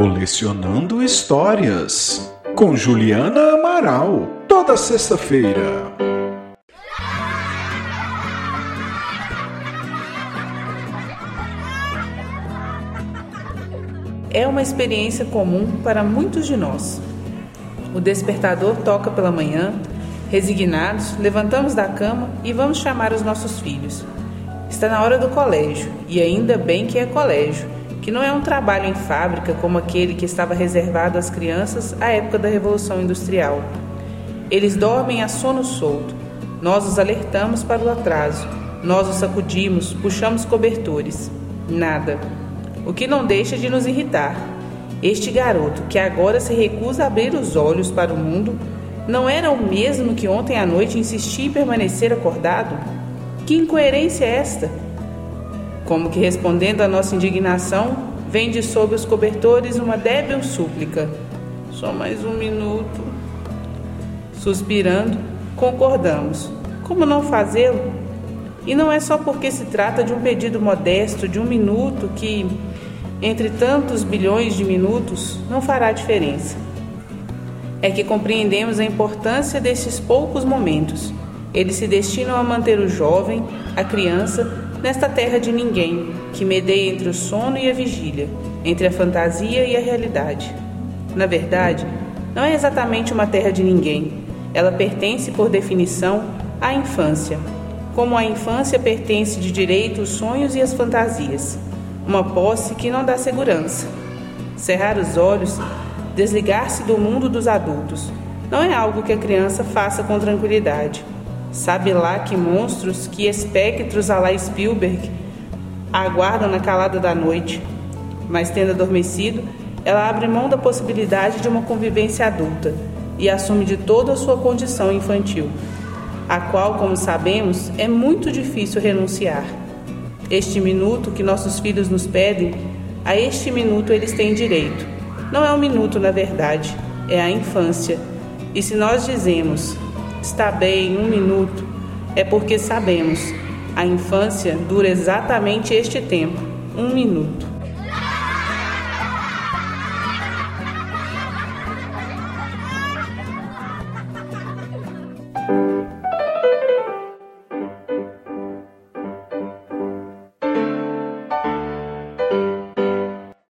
Colecionando Histórias, com Juliana Amaral, toda sexta-feira. É uma experiência comum para muitos de nós. O despertador toca pela manhã, resignados, levantamos da cama e vamos chamar os nossos filhos. Está na hora do colégio, e ainda bem que é colégio, que não é um trabalho em fábrica como aquele que estava reservado às crianças à época da Revolução Industrial. Eles dormem a sono solto. Nós os alertamos para o atraso. Nós os sacudimos, puxamos cobertores. Nada. O que não deixa de nos irritar. Este garoto, que agora se recusa a abrir os olhos para o mundo, não era o mesmo que ontem à noite insistia em permanecer acordado? Que incoerência é esta? Como que respondendo à nossa indignação, vem de sob os cobertores uma débil súplica. Só mais um minuto. Suspirando, concordamos. Como não fazê-lo? E não é só porque se trata de um pedido modesto de um minuto que, entre tantos bilhões de minutos, não fará diferença. É que compreendemos a importância desses poucos momentos eles se destinam a manter o jovem, a criança, nesta terra de ninguém, que medeia entre o sono e a vigília, entre a fantasia e a realidade. Na verdade, não é exatamente uma terra de ninguém. Ela pertence, por definição, à infância, como a infância pertence de direito os sonhos e as fantasias. Uma posse que não dá segurança. Cerrar os olhos, desligar-se do mundo dos adultos, não é algo que a criança faça com tranquilidade. Sabe lá que monstros, que espectros a lá Spielberg aguardam na calada da noite. Mas tendo adormecido, ela abre mão da possibilidade de uma convivência adulta e assume de toda a sua condição infantil, a qual, como sabemos, é muito difícil renunciar. Este minuto que nossos filhos nos pedem, a este minuto eles têm direito. Não é um minuto, na verdade, é a infância. E se nós dizemos está bem um minuto, é porque sabemos, a infância dura exatamente este tempo, um minuto.